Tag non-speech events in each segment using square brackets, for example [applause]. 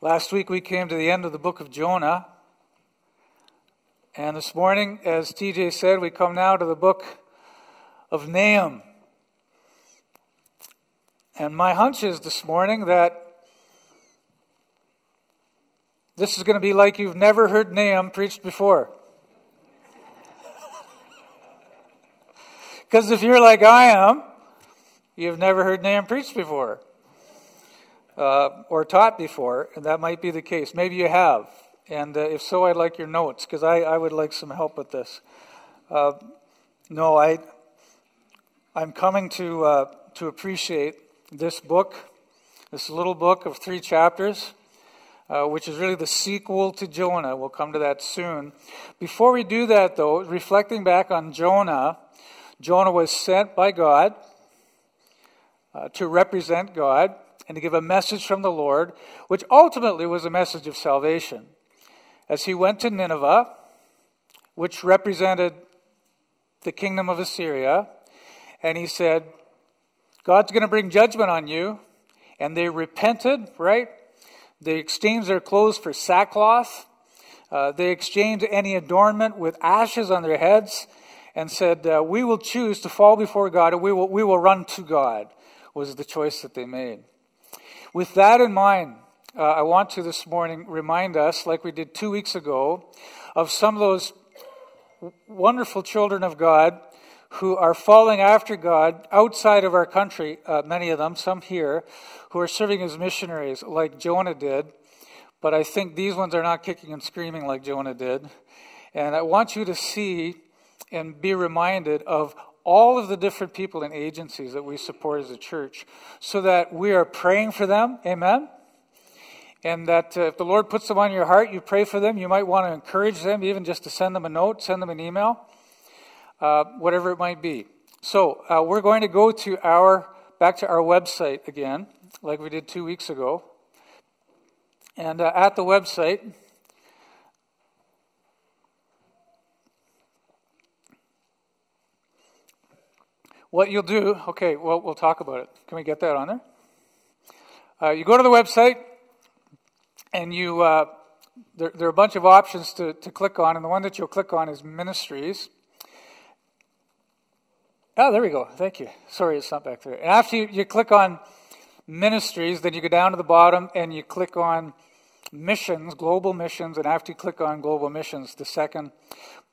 Last week we came to the end of the book of Jonah. And this morning, as TJ said, we come now to the book of Nahum. And my hunch is this morning that this is going to be like you've never heard Nahum preached before. [laughs] Because if you're like I am, you've never heard Nahum preached before uh, or taught before, and that might be the case. Maybe you have. And uh, if so, I'd like your notes because I, I would like some help with this. Uh, no, I, I'm coming to, uh, to appreciate this book, this little book of three chapters. Uh, which is really the sequel to Jonah. We'll come to that soon. Before we do that, though, reflecting back on Jonah, Jonah was sent by God uh, to represent God and to give a message from the Lord, which ultimately was a message of salvation. As he went to Nineveh, which represented the kingdom of Assyria, and he said, God's going to bring judgment on you. And they repented, right? They exchanged their clothes for sackcloth. Uh, they exchanged any adornment with ashes on their heads and said, uh, We will choose to fall before God and we will, we will run to God, was the choice that they made. With that in mind, uh, I want to this morning remind us, like we did two weeks ago, of some of those wonderful children of God who are falling after God outside of our country, uh, many of them, some here, who are serving as missionaries like Jonah did. But I think these ones are not kicking and screaming like Jonah did. And I want you to see and be reminded of all of the different people and agencies that we support as a church so that we are praying for them. Amen. And that uh, if the Lord puts them on your heart, you pray for them. You might want to encourage them, even just to send them a note, send them an email, uh, whatever it might be. So uh, we're going to go to our back to our website again, like we did two weeks ago. And uh, at the website, What you'll do, okay, well, we'll talk about it. Can we get that on there? Uh, you go to the website, and you uh, there, there, are a bunch of options to, to click on, and the one that you'll click on is Ministries. Oh, there we go. Thank you. Sorry, it's not back there. And after you, you click on Ministries, then you go down to the bottom and you click on Missions, Global Missions, and after you click on Global Missions, the second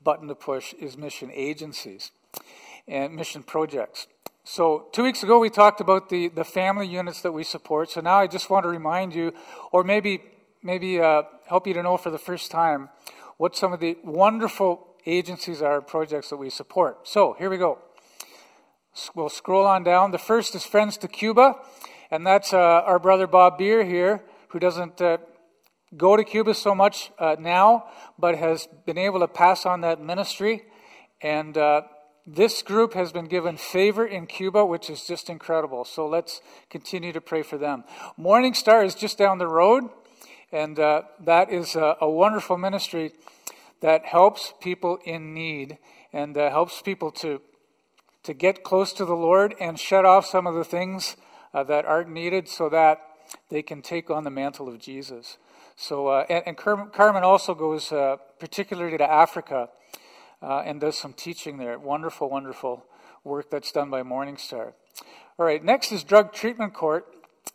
button to push is Mission Agencies and mission projects. So, two weeks ago, we talked about the, the family units that we support. So, now I just want to remind you, or maybe, maybe uh, help you to know for the first time, what some of the wonderful agencies are, projects that we support. So, here we go. We'll scroll on down. The first is Friends to Cuba, and that's uh, our brother Bob Beer here, who doesn't uh, go to Cuba so much uh, now, but has been able to pass on that ministry. And uh, this group has been given favor in Cuba, which is just incredible. So let's continue to pray for them. Morning Star is just down the road, and uh, that is a, a, wonderful ministry that helps people in need and uh, helps people to, to get close to the Lord and shut off some of the things uh, that aren't needed so that they can take on the mantle of Jesus. So, uh, and, and, Carmen also goes uh, particularly to Africa uh, and does some teaching there. Wonderful, wonderful work that's done by Morningstar. All right, next is Drug Treatment Court.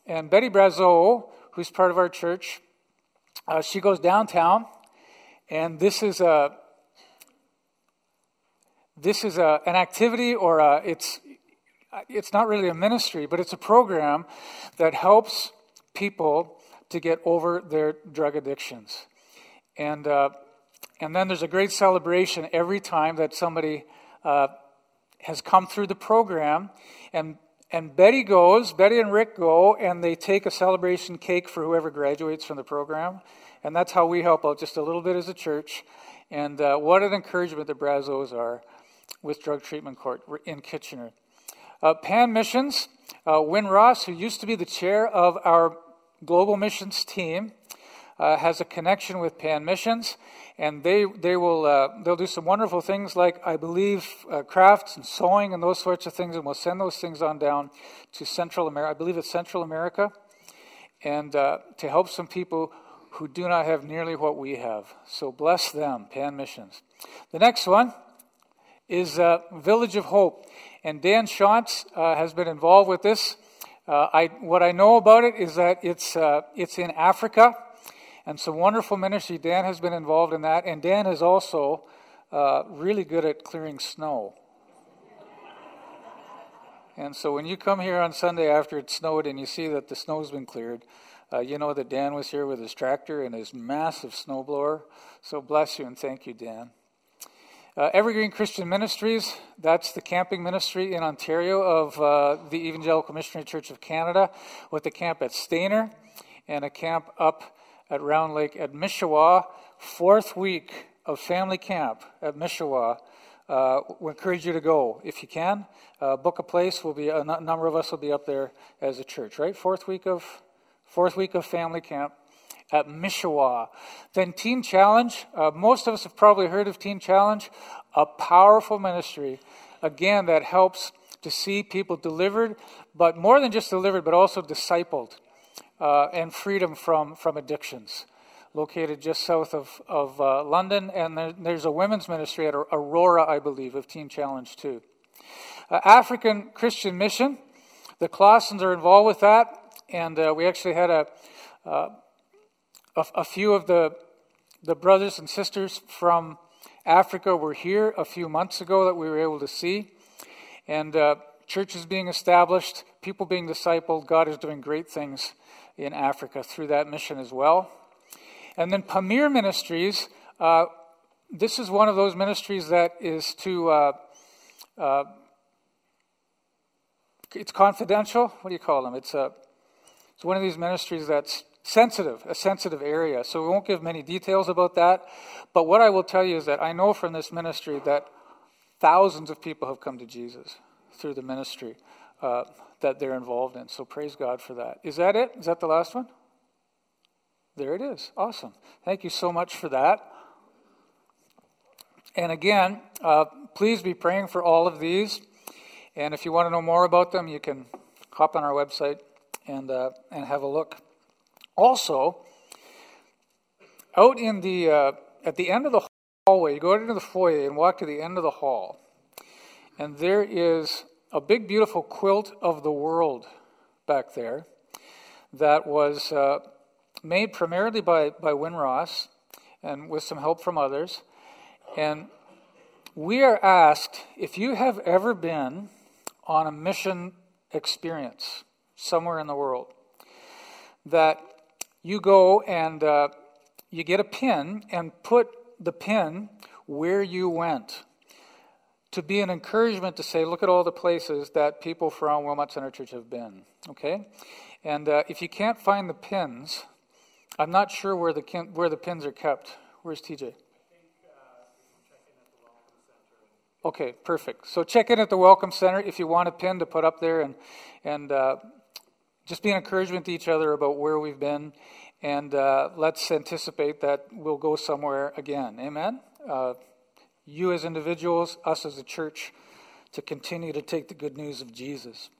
And Betty Brazo, who's part of our church, uh, she goes downtown, and this is a this is a, an activity or a, it's it's not really a ministry, but it's a program that helps people to get over their drug addictions. And uh, and then there's a great celebration every time that somebody uh, has come through the program. And, and Betty goes, Betty and Rick go, and they take a celebration cake for whoever graduates from the program. And that's how we help out just a little bit as a church. And uh, what an encouragement the Brazos are with Drug Treatment Court in Kitchener. Uh, Pan Missions, uh, Win Ross, who used to be the chair of our global missions team, uh, has a connection with Pan Missions, and they they will uh, they'll do some wonderful things like I believe uh, crafts and sewing and those sorts of things, and we'll send those things on down to Central America. I believe it's Central America, and uh, to help some people who do not have nearly what we have. So bless them, Pan Missions. The next one is uh, Village of Hope. And Dan Shantz uh, has been involved with this. I, what I know about it is that it's, it's in Africa and some wonderful ministry. Dan has been involved in that. And Dan is also uh, really good at clearing snow. And so when you come here on Sunday after it snowed and you see that the snow's been cleared, uh, you know that Dan was here with his tractor and his massive snowblower. So bless you and thank you, Dan. Uh, Evergreen Christian Ministries, that's the camping ministry in Ontario of uh, the Evangelical Missionary Church of Canada, with a camp at Stayner and a camp up at Round Lake at Missawa. Fourth week of family camp at Missawa. Uh, we encourage you to go if you can. Uh, book a place. We'll be a n- number of us will be up there as a church. Right, fourth week of fourth week of family camp at Missawa. Then Teen Challenge. Uh, most of us have probably heard of Teen Challenge, a powerful ministry, again, that helps to see people delivered, but more than just delivered, but also discipled uh, and freedom from, from addictions. Located just south of, of uh, London, and there, there's a women's ministry at Aurora, I believe, of Teen Challenge too. Uh, African Christian Mission, the Clausens are involved with that, and uh, we actually had a uh, a, a few of the, the brothers and sisters from Africa were here a few months ago that we were able to see. And uh, churches being established, people being discipled. God is doing great things in Africa through that mission as well. And then Pamir Ministries, uh, this is one of those ministries that is to, uh, uh, it's confidential. What do you call them? It's, a, it's one of these ministries that's sensitive, a sensitive area. So we won't give many details about that. But what I will tell you is that I know from this ministry that thousands of people have come to Jesus through the ministry uh, that they're involved in. So praise God for that. Is that it? Is that the last one? There it is. Awesome. Thank you so much for that. And again, uh, please be praying for all of these. And if you want to know more about them, you can hop on our website and, uh, and have a look. Also, out in the uh, at the end of the hallway, you go out into the foyer and walk to the end of the hall, and there is a big, beautiful quilt of the world back there that was uh, made primarily by by Winross and with some help from others, and we are asked if you have ever been on a mission experience somewhere in the world that you go and uh, you get a pin and put the pin where you went to be an encouragement to say, look at all the places that people from Wilmot Center Church have been. Okay? And uh, if you can't find the pins, I'm not sure where the, where the pins are kept. Where's TJ? Okay, perfect. So check in at the Welcome Center if you want a pin to put up there and, and uh, just be an encouragement to each other about where we've been, and uh, let's anticipate that we'll go somewhere again. Amen? You as individuals, us as a church, to continue to take the good news of Jesus.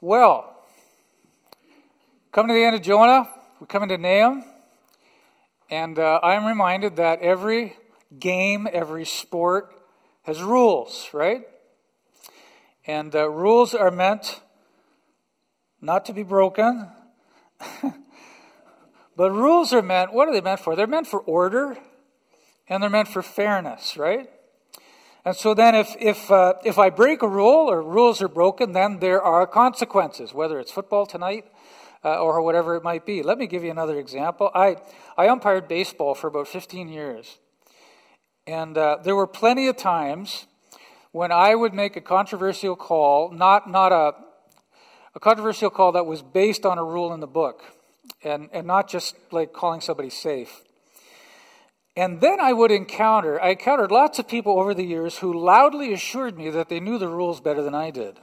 Well, coming to the end of Jonah, we're coming to Nahum, and uh, I'm reminded that every game, every sport has rules, right? And uh, rules are meant not to be broken. [laughs] but rules are meant, what are they meant for? They're meant for order and they're meant for fairness, right? And so then, if, if, uh, if I break a rule or rules are broken, then there are consequences, whether it's football tonight uh, or whatever it might be. Let me give you another example. I, I umpired baseball for about 15 years. And uh, there were plenty of times when I would make a controversial call, not, not a, a controversial call that was based on a rule in the book and, and not just like calling somebody safe. And then I would encounter, I encountered lots of people over the years who loudly assured me that they knew the rules better than I did.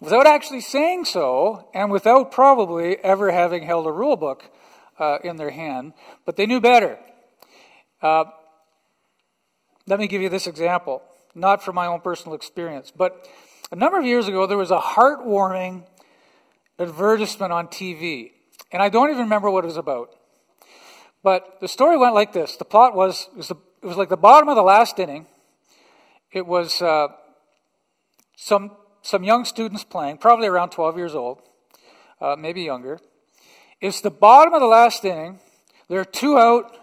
without actually saying so, and without probably ever having held a rule book uh, in their hand, but they knew better. Uh, let me give you this example, not from my own personal experience, but a number of years ago, there was a heartwarming advertisement on TV, and I don't even remember what it was about. But the story went like this: the plot was it was, the, it was like the bottom of the last inning. It was uh, some some young students playing, probably around 12 years old, uh, maybe younger. It's the bottom of the last inning. There are two out,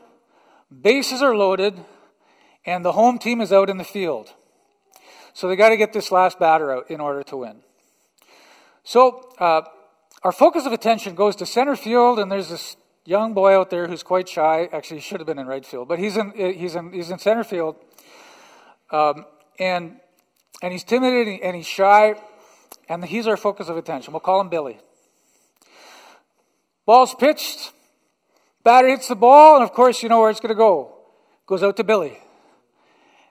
bases are loaded, and the home team is out in the field. So they got to get this last batter out in order to win. So uh, our focus of attention goes to center field, and there's this young boy out there who's quite shy. Actually, should have been in right field, but he's in he's in he's in center field, um, and and he's timid and he's shy, and he's our focus of attention. We'll call him Billy. Ball's pitched. Batter hits the ball, and of course, you know where it's going to go. Goes out to Billy.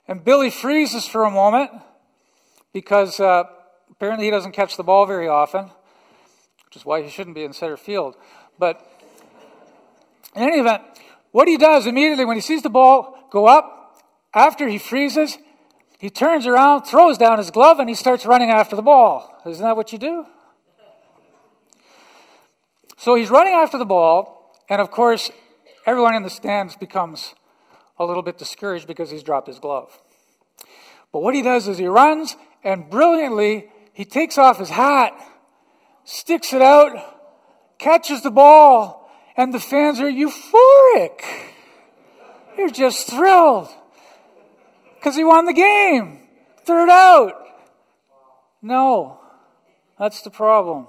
And Billy freezes for a moment because uh, apparently he doesn't catch the ball very often, which is why he shouldn't be in center field. But in any event, what he does immediately when he sees the ball go up, after he freezes, he turns around, throws down his glove, and he starts running after the ball. Isn't that what you do? So he's running after the ball, and of course, everyone in the stands becomes a little bit discouraged because he's dropped his glove. But what he does is he runs, and brilliantly, he takes off his hat, sticks it out, catches the ball, and the fans are euphoric. They're just thrilled because he won the game. Third out. No, that's the problem.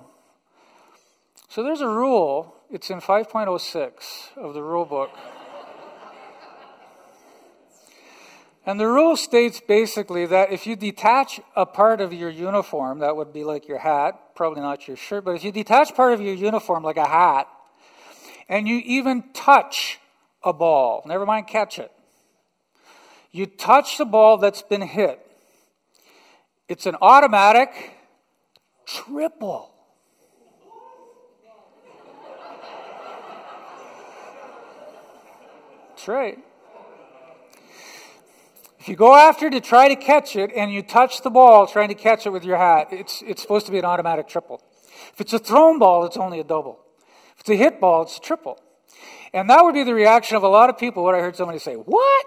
So there's a rule, it's in 5.06 of the rule book. And the rule states basically that if you detach a part of your uniform, that would be like your hat, probably not your shirt, but if you detach part of your uniform like a hat, and you even touch a ball, never mind catch it, you touch the ball that's been hit. It's an automatic triple. That's right. If you go after to try to catch it and you touch the ball trying to catch it with your hat, it's, it's supposed to be an automatic triple. If it's a thrown ball, it's only a double. It's a hit ball, it's a triple. And that would be the reaction of a lot of people when I heard somebody say, What?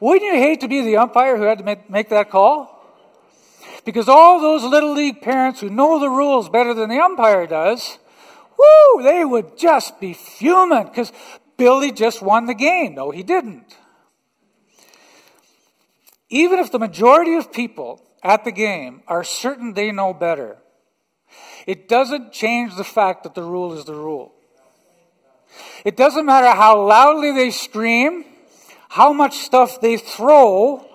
Wouldn't you hate to be the umpire who had to make that call? Because all those little league parents who know the rules better than the umpire does, whoo, they would just be fuming because Billy just won the game. No, he didn't. Even if the majority of people at the game are certain they know better, it doesn't change the fact that the rule is the rule. It doesn't matter how loudly they scream how much stuff they throw,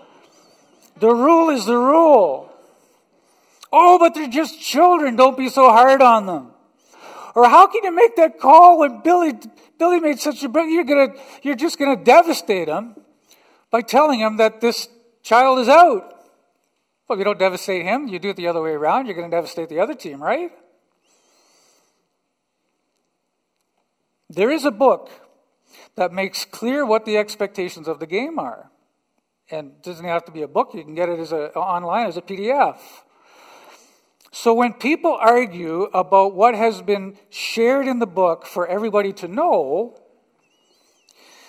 the rule is the rule. Oh, but they're just children. Don't be so hard on them. Or how can you make that call when Billy Billy made such a you're gonna you're just gonna devastate him by telling him that this child is out. Well, if you don't devastate him, you do it the other way around, you're gonna devastate the other team, right? There is a book that makes clear what the expectations of the game are. And it doesn't have to be a book, you can get it as a, online as a PDF. So when people argue about what has been shared in the book for everybody to know,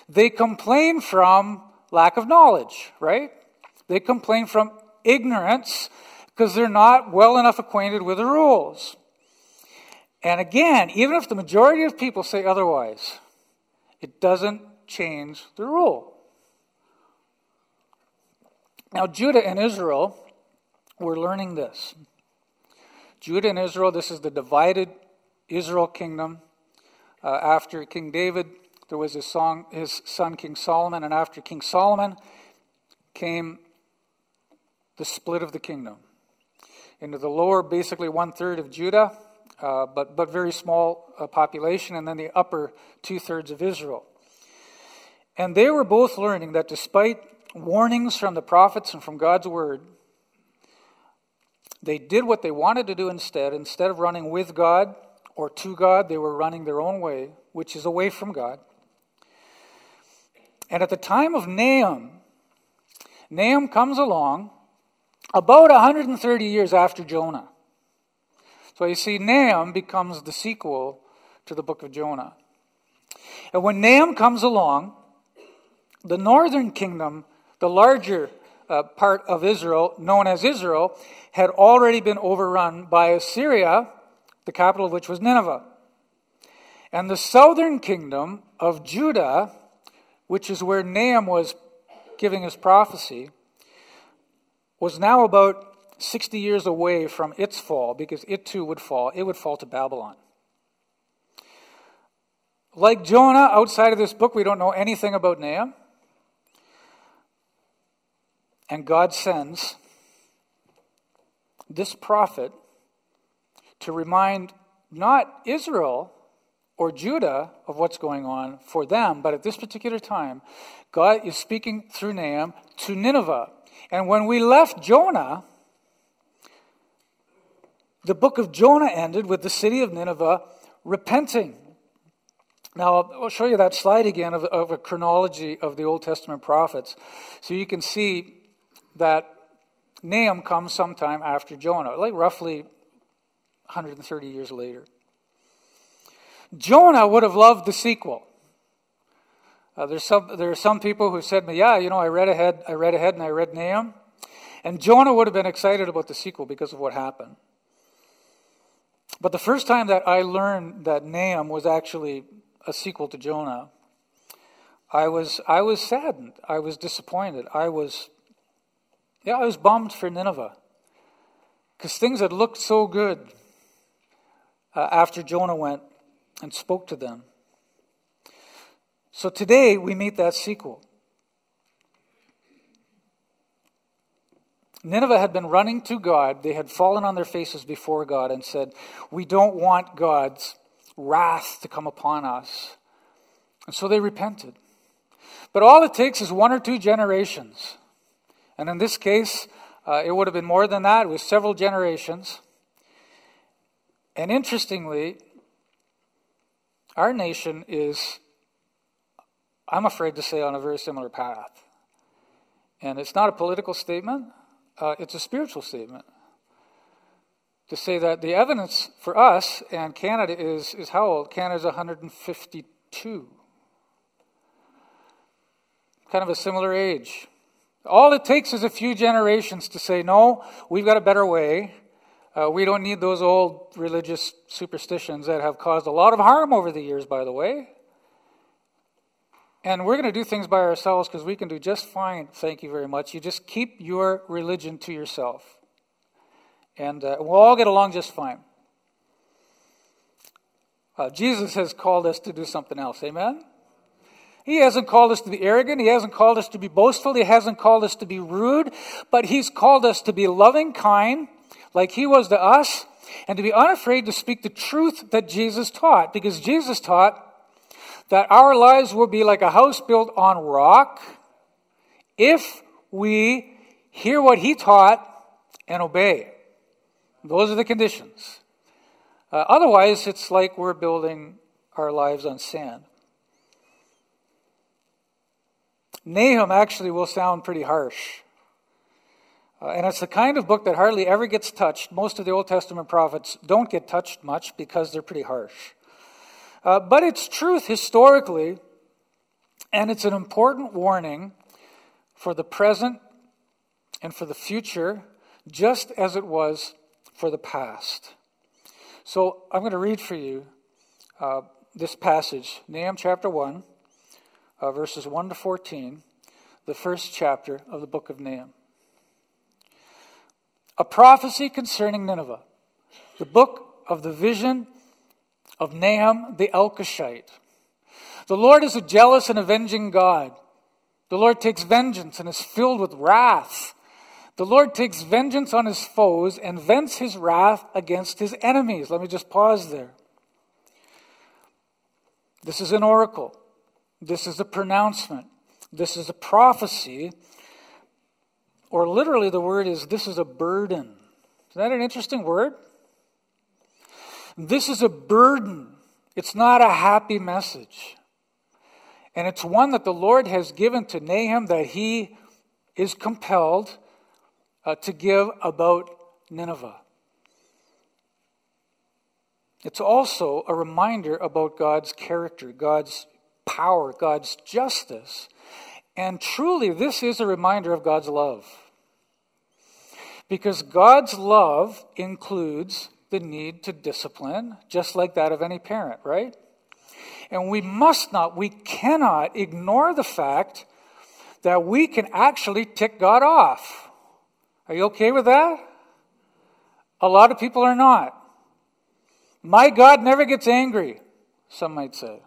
they complain from lack of knowledge, right? They complain from ignorance because they're not well enough acquainted with the rules. And again, even if the majority of people say otherwise, it doesn't change the rule. Now, Judah and Israel were learning this. Judah and Israel, this is the divided Israel kingdom. Uh, after King David, there was his, song, his son King Solomon, and after King Solomon came the split of the kingdom into the lower, basically one third of Judah, uh, but, but very small uh, population, and then the upper two thirds of Israel. And they were both learning that despite warnings from the prophets and from God's word, they did what they wanted to do instead. Instead of running with God or to God, they were running their own way, which is away from God. And at the time of Nahum, Nahum comes along about 130 years after Jonah. So you see, Nahum becomes the sequel to the book of Jonah. And when Nahum comes along, the northern kingdom, the larger uh, part of Israel, known as Israel, had already been overrun by Assyria, the capital of which was Nineveh. And the southern kingdom of Judah, which is where Nahum was giving his prophecy, was now about 60 years away from its fall because it too would fall. It would fall to Babylon. Like Jonah, outside of this book, we don't know anything about Nahum. And God sends this prophet to remind not Israel or Judah of what's going on for them, but at this particular time, God is speaking through Nahum to Nineveh. And when we left Jonah, the book of Jonah ended with the city of Nineveh repenting. Now, I'll show you that slide again of, of a chronology of the Old Testament prophets. So you can see that Nahum comes sometime after Jonah, like roughly 130 years later. Jonah would have loved the sequel. Uh, there's some, there are some people who said to me, yeah, you know, I read ahead, I read ahead and I read Nahum. And Jonah would have been excited about the sequel because of what happened. But the first time that I learned that Nahum was actually a sequel to Jonah, I was, I was saddened. I was disappointed. I was, yeah, I was bummed for Nineveh because things had looked so good uh, after Jonah went and spoke to them. So today we meet that sequel. Nineveh had been running to God. They had fallen on their faces before God and said, We don't want God's wrath to come upon us. And so they repented. But all it takes is one or two generations. And in this case, uh, it would have been more than that. It was several generations. And interestingly, our nation is, I'm afraid to say, on a very similar path. And it's not a political statement, uh, it's a spiritual statement. To say that the evidence for us and Canada is, is how old? Canada's 152. Kind of a similar age. All it takes is a few generations to say, no, we've got a better way. Uh, we don't need those old religious superstitions that have caused a lot of harm over the years, by the way. And we're going to do things by ourselves because we can do just fine. Thank you very much. You just keep your religion to yourself. And uh, we'll all get along just fine. Uh, Jesus has called us to do something else. Amen? He hasn't called us to be arrogant. He hasn't called us to be boastful. He hasn't called us to be rude. But He's called us to be loving, kind, like he was to us, and to be unafraid to speak the truth that Jesus taught, because Jesus taught that our lives will be like a house built on rock if we hear what he taught and obey. Those are the conditions. Uh, otherwise, it's like we're building our lives on sand. Nahum actually will sound pretty harsh. Uh, and it's the kind of book that hardly ever gets touched. Most of the Old Testament prophets don't get touched much because they're pretty harsh. Uh, but it's truth historically, and it's an important warning for the present and for the future, just as it was for the past. So I'm going to read for you uh, this passage, Nahum chapter 1, uh, verses 1 to 14, the first chapter of the book of Nahum a prophecy concerning Nineveh, the book of the vision of Nahum the Elkoshite. The Lord is a jealous and avenging God. The Lord takes vengeance and is filled with wrath. The Lord takes vengeance on his foes and vents his wrath against his enemies. Let me just pause there. This is an oracle. This is a pronouncement. This is a prophecy or literally, the word is this is a burden. Isn't that an interesting word? This is a burden. It's not a happy message. And it's one that the Lord has given to Nahum that he is compelled uh, to give about Nineveh. It's also a reminder about God's character, God's power, God's justice. And truly, this is a reminder of God's love. Because God's love includes the need to discipline, just like that of any parent, right? And we must not, we cannot ignore the fact that we can actually tick God off. Are you okay with that? A lot of people are not. My God never gets angry, some might say.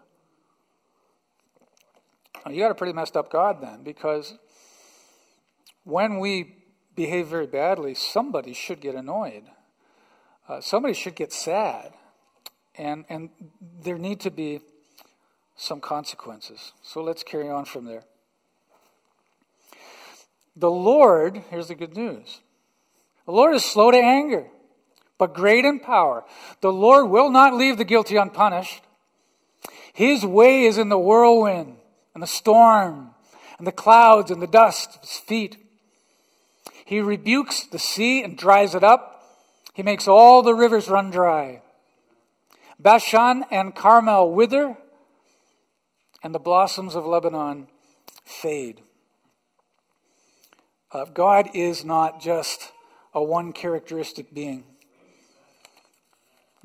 Well, you got a pretty messed up God then, because when we behave very badly, somebody should get annoyed. Uh, somebody should get sad. And, and there need to be some consequences. So let's carry on from there. The Lord, here's the good news the Lord is slow to anger, but great in power. The Lord will not leave the guilty unpunished. His way is in the whirlwind and the storm and the clouds and the dust of his feet. He rebukes the sea and dries it up. He makes all the rivers run dry. Bashan and Carmel wither, and the blossoms of Lebanon fade. Uh, God is not just a one characteristic being.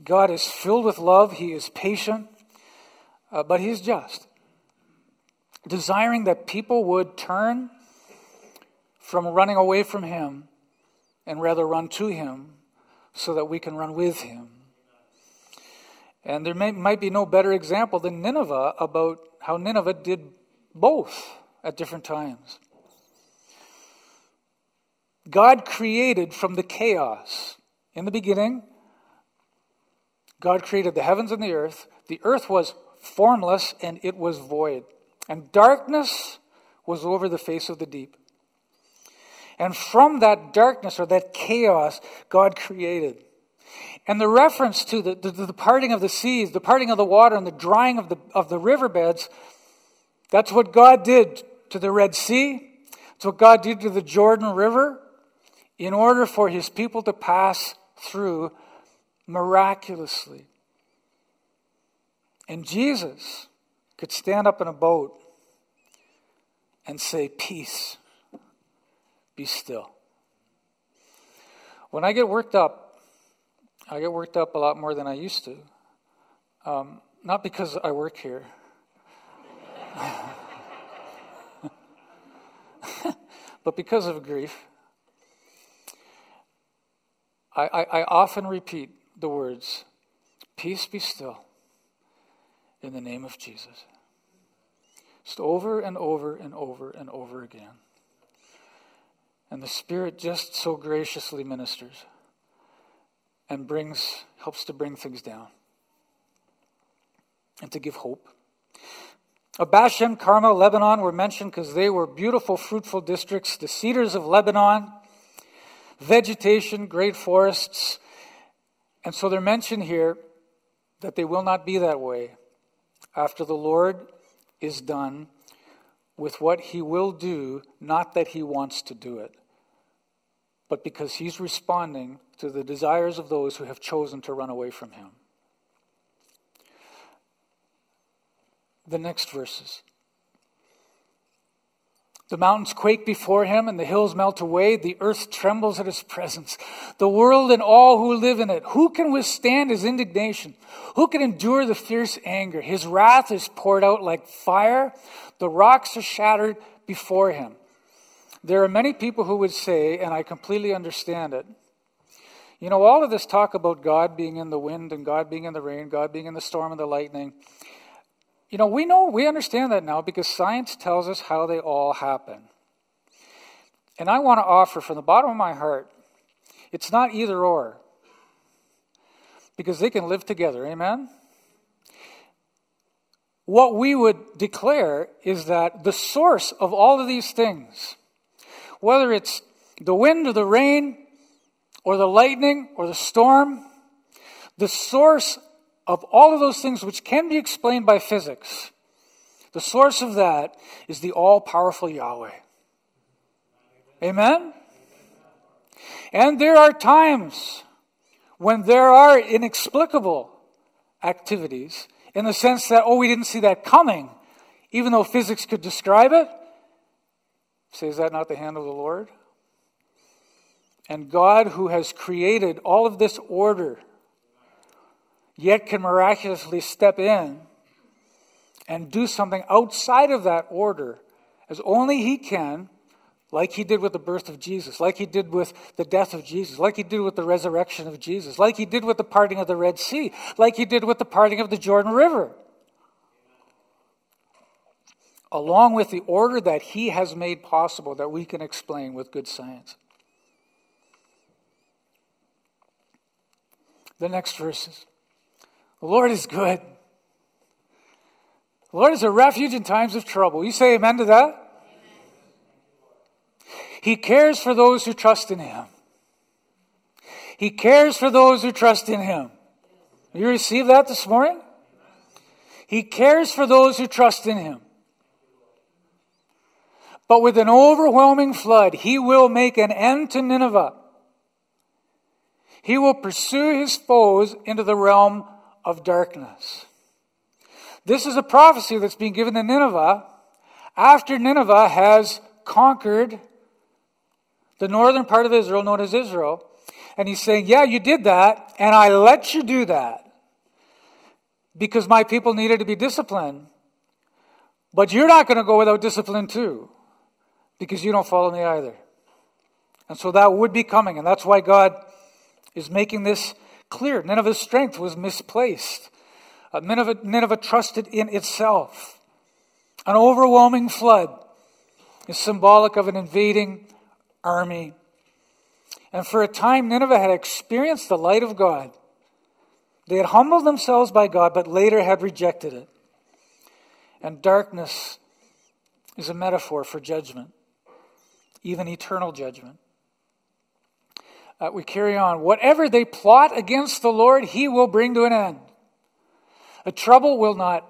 God is filled with love, He is patient, uh, but He is just desiring that people would turn from running away from Him and rather run to Him so that we can run with Him. And there may, might be no better example than Nineveh about how Nineveh did both at different times. God created from the chaos. In the beginning, God created the heavens and the earth. The earth was formless and it was void and darkness was over the face of the deep. And from that darkness or that chaos, God created. And the reference to the, the, the, parting of the seas, the parting of the water, and the drying of the, of the riverbeds, that's what God did to the Red Sea. It's what God did to the Jordan River in order for his people to pass through miraculously. And Jesus could stand up in a boat and say, Peace, be still. When I get worked up, I get worked up a lot more than I used to. Um, not because I work here. [laughs] but because of grief. I, I, I often repeat the words, Peace be still, in the name of Jesus. Just over and over and over and over again. And the Spirit just so graciously ministers and brings, helps to bring things down and to give hope. Bashan, Carmel, Lebanon were mentioned because they were beautiful, fruitful districts. The cedars of Lebanon, vegetation, great forests. And so they're mentioned here that they will not be that way after the Lord is done with what he will do, not that he wants to do it, but because he's responding to the desires of those who have chosen to run away from him. The next verses. The mountains quake before him and the hills melt away. The earth trembles at his presence. The world and all who live in it. Who can withstand his indignation? Who can endure the fierce anger? His wrath is poured out like fire. The rocks are shattered before him. There are many people who would say, and I completely understand it, you know, all of this talk about God being in the wind and God being in the rain, God being in the storm and the lightning, you know, we know, we understand that now because science tells us how they all happen. And I want to offer from the bottom of my heart, it's not either or. Because they can live together, amen? What we would declare is that the source of all of these things, whether it's the wind or the rain, or the lightning or the storm, the source of all of those things which can be explained by physics, the source of that is the all powerful Yahweh. Amen? And there are times when there are inexplicable activities in the sense that, oh, we didn't see that coming, even though physics could describe it. Say, is that not the hand of the Lord? And God, who has created all of this order, yet can miraculously step in and do something outside of that order as only He can, like He did with the birth of Jesus, like He did with the death of Jesus, like He did with the resurrection of Jesus, like He did with the parting of the Red Sea, like He did with the parting of the Jordan River. Along with the order that He has made possible that we can explain with good science. The next verses. The Lord is good. The Lord is a refuge in times of trouble. You say amen to that? He cares for those who trust in Him. He cares for those who trust in Him. You receive that this morning? He cares for those who trust in Him. But with an overwhelming flood, He will make an end to Nineveh. He will pursue His foes into the realm of darkness. This is a prophecy that's being given to Nineveh after Nineveh has conquered the northern part of Israel, known as Israel. And he's saying, Yeah, you did that, and I let you do that because my people needed to be disciplined. But you're not going to go without discipline too because you don't follow me either. And so that would be coming, and that's why God is making this clear. Nineveh's strength was misplaced. Uh, Nineveh, Nineveh trusted in itself. An overwhelming flood is symbolic of an invading army. And for a time, Nineveh had experienced the light of God. They had humbled themselves by God, but later had rejected it. And darkness is a metaphor for judgment, even eternal judgment. Uh, we carry on. Whatever they plot against the Lord, he will bring to an end. The trouble will not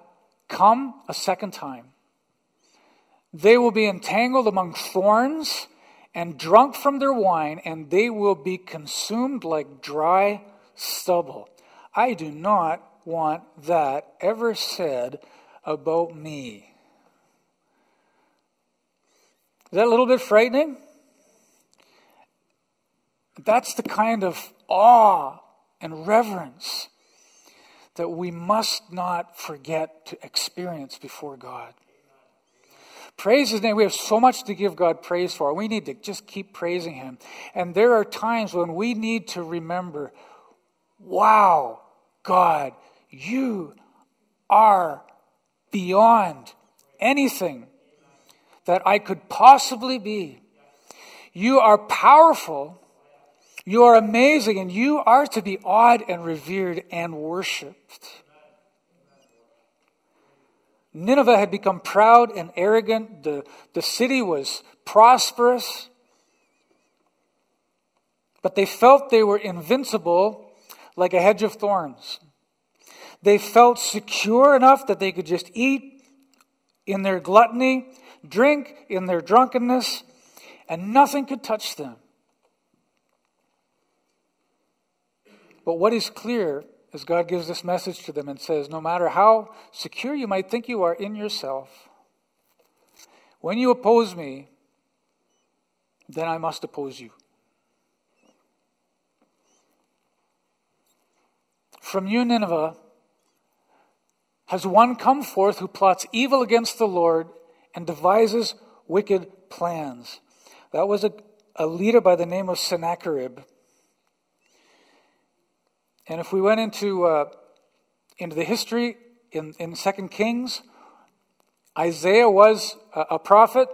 come a second time. They will be entangled among thorns and drunk from their wine, and they will be consumed like dry stubble. I do not want that ever said about me. Is that a little bit frightening? That's the kind of awe and reverence that we must not forget to experience before God. Praise His name. We have so much to give God praise for. We need to just keep praising Him. And there are times when we need to remember wow, God, you are beyond anything that I could possibly be. You are powerful you are amazing, and you are to be awed and revered and worshiped. Nineveh had become proud and arrogant. The, the city was prosperous. But they felt they were invincible like a hedge of thorns. They felt secure enough that they could just eat in their gluttony, drink in their drunkenness, and nothing could touch them. But what is clear is God gives this message to them and says, no matter how secure you might think you are in yourself, when you oppose me, then I must oppose you. From you, Nineveh, has one come forth who plots evil against the Lord and devises wicked plans. That was a, a leader by the name of Sennacherib. And if we went into, uh, into the history in, in 2 Kings, Isaiah was a, a prophet.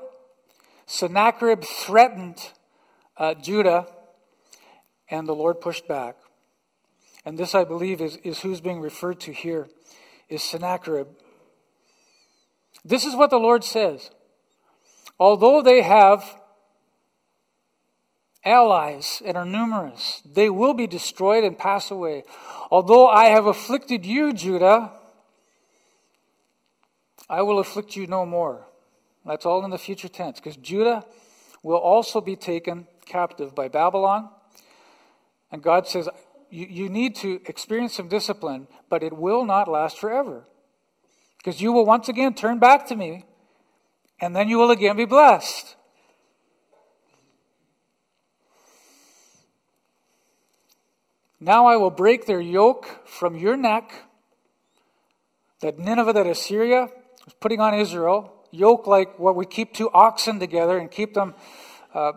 Sennacherib threatened uh, Judah, and the Lord pushed back. And this, I believe, is, is who's being referred to here, is Sennacherib. This is what the Lord says. Although they have allies and are numerous. They will be destroyed and pass away. Although I have afflicted you, Judah, I will afflict you no more. That's all in the future tense, because Judah will also be taken captive by Babylon, And God says, you, you need to experience some discipline, but it will not last forever. Because you will once again turn back to me, and then you will again be blessed. Now I will break their yoke from your neck. That Nineveh, that Assyria was putting on Israel, yoke like what we keep two oxen together and keep them uh,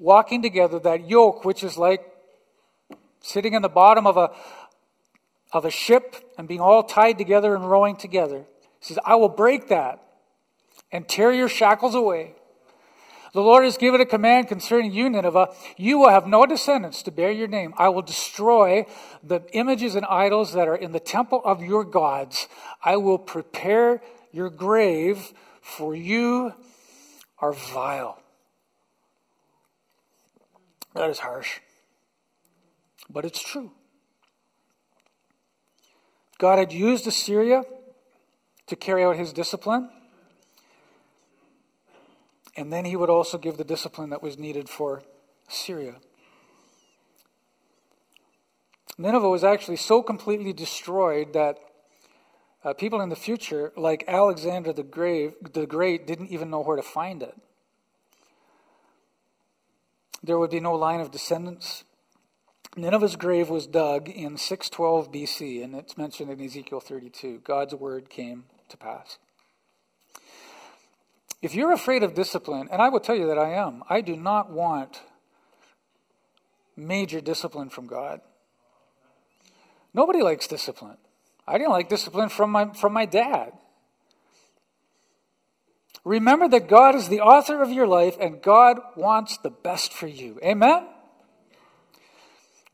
walking together. That yoke, which is like sitting in the bottom of a, of a ship and being all tied together and rowing together. He says, I will break that and tear your shackles away. The Lord has given a command concerning you, Nineveh. You will have no descendants to bear your name. I will destroy the images and idols that are in the temple of your gods. I will prepare your grave, for you are vile. That is harsh. But it's true. God had used Assyria to carry out his discipline. And then he would also give the discipline that was needed for Syria. Nineveh was actually so completely destroyed that uh, people in the future, like Alexander the, Grave, the Great, didn't even know where to find it. There would be no line of descendants. Nineveh's grave was dug in 612 BC, and it's mentioned in Ezekiel 32. God's word came to pass. If you're afraid of discipline, and I will tell you that I am, I do not want major discipline from God. Nobody likes discipline. I didn't like discipline from my, from my dad. Remember that God is the author of your life and God wants the best for you. Amen?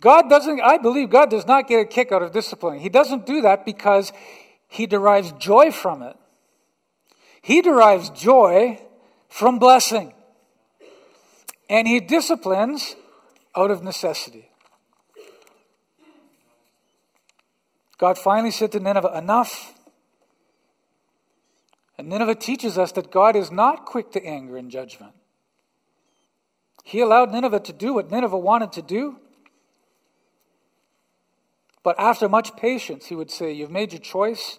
God doesn't, I believe God does not get a kick out of discipline. He doesn't do that because he derives joy from it. He derives joy from blessing. And he disciplines out of necessity. God finally said to Nineveh, Enough. And Nineveh teaches us that God is not quick to anger and judgment. He allowed Nineveh to do what Nineveh wanted to do. But after much patience, he would say, You've made your choice.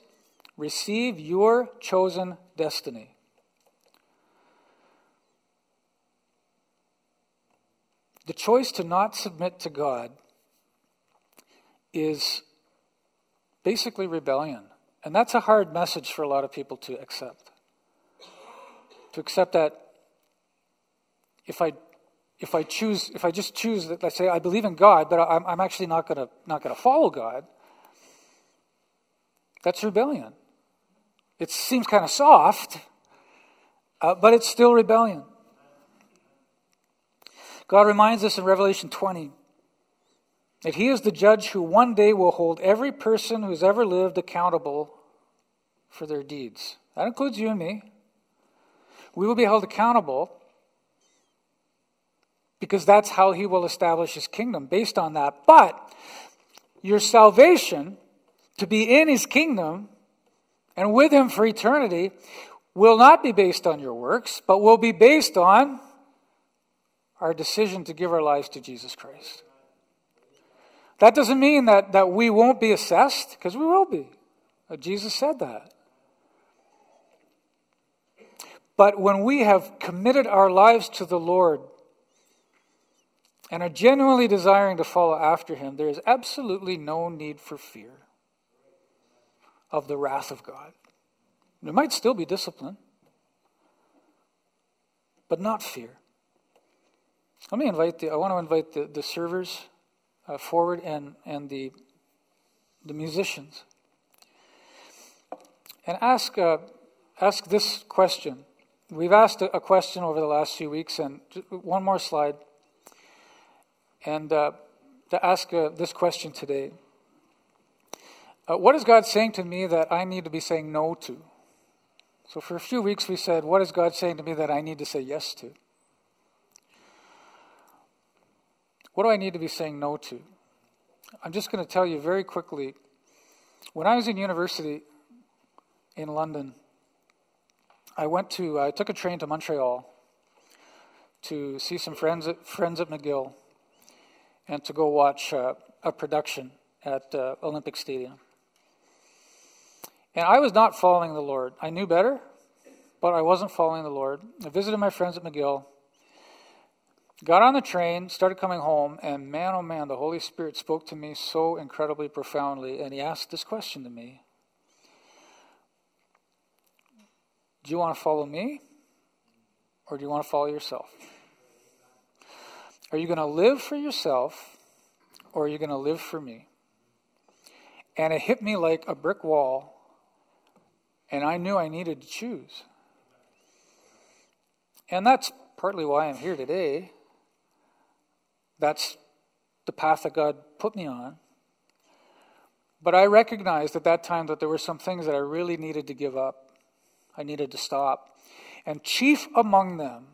Receive your chosen destiny. The choice to not submit to God is basically rebellion. And that's a hard message for a lot of people to accept. To accept that if I if I choose, if I just choose that, let's say I believe in God, but I'm, I'm actually not to not to follow God. That's rebellion. It seems kind of soft, uh, but it's still rebellion. God reminds us in Revelation 20 that He is the judge who one day will hold every person who's ever lived accountable for their deeds. That includes you and me. We will be held accountable because that's how he will establish his kingdom based on that. But your salvation to be in his kingdom and with him for eternity will not be based on your works, but will be based on our decision to give our lives to Jesus Christ. That doesn't mean that, that we won't be assessed, because we will be. Uh, Jesus said that. But when we have committed our lives to the Lord and are genuinely desiring to follow after him, there is absolutely no need for fear of the wrath of God. There might still be discipline, but not fear. Let me invite the, I want to invite the, the servers uh, forward and, and the, the musicians. And ask, uh, ask this question. We've asked a, a question over the last few weeks, and one more slide and uh, to ask uh, this question today uh, What is God saying to me that I need to be saying no to? So, for a few weeks, we said, What is God saying to me that I need to say yes to? What do I need to be saying no to? I'm just going to tell you very quickly. When I was in university in London, I went to I took a train to Montreal to see some friends at, friends at McGill. and to go watch uh, a production at uh, Olympic Stadium. And I was not following the Lord. I knew better, but I wasn't following the Lord. I visited my friends at McGill, got on the train, started coming home, and man, oh man, the Holy Spirit spoke to me so incredibly profoundly. And He asked this question to me Do you want to follow me, or do you want to follow yourself? Are you going to live for yourself, or are you going to live for me? And it hit me like a brick wall and I knew I needed to choose. And that's partly why I'm here today. That's the path that God put me on. But I recognized at that time that there were some things that I really needed to give up. I needed to stop. And chief among them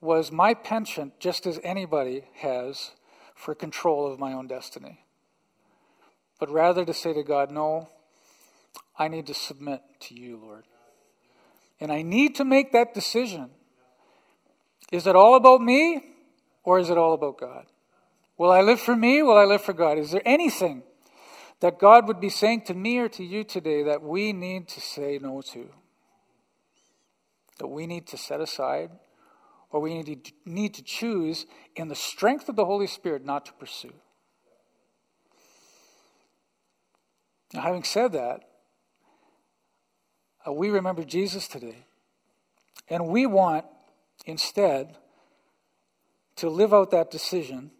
was my penchant, just as anybody has, for control of my own destiny. But rather to say to God, no, I need to submit to you, Lord. And I need to make that decision. Is it all about me or is it all about God? Will I live for me? Will I live for God? Is there anything that God would be saying to me or to you today that we need to say no to? That we need to set aside or we need to, need to choose in the strength of the Holy Spirit not to pursue? Now, having said that, uh, we remember Jesus today. And we want, instead, to live out that decision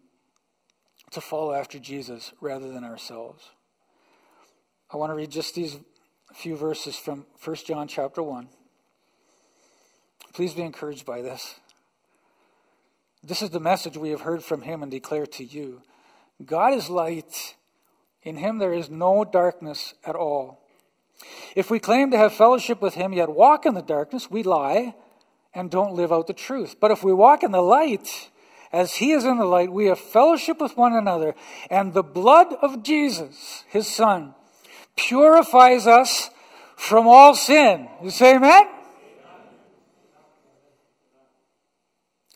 to follow after Jesus rather than ourselves. I want to read just these few verses from 1 John chapter 1. Please be encouraged by this. This is the message we have heard from him and declare to you. God is light. In him there is no darkness at all. If we claim to have fellowship with him, yet walk in the darkness, we lie and don't live out the truth. But if we walk in the light, as he is in the light, we have fellowship with one another, and the blood of Jesus, his son, purifies us from all sin. You say amen?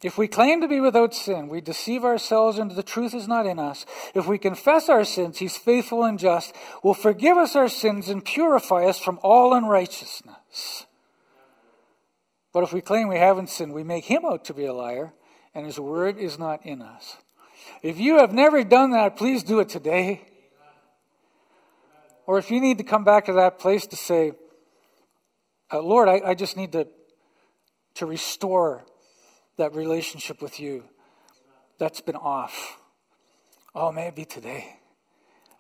If we claim to be without sin, we deceive ourselves and the truth is not in us. If we confess our sins, he's faithful and just, will forgive us our sins and purify us from all unrighteousness. But if we claim we haven't sinned, we make him out to be a liar, and his word is not in us. If you have never done that, please do it today. Or if you need to come back to that place to say, uh, Lord, I, I just need to, to restore that relationship with you that's been off. Oh, may it be today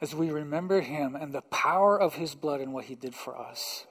as we remember him and the power of his blood and what he did for us.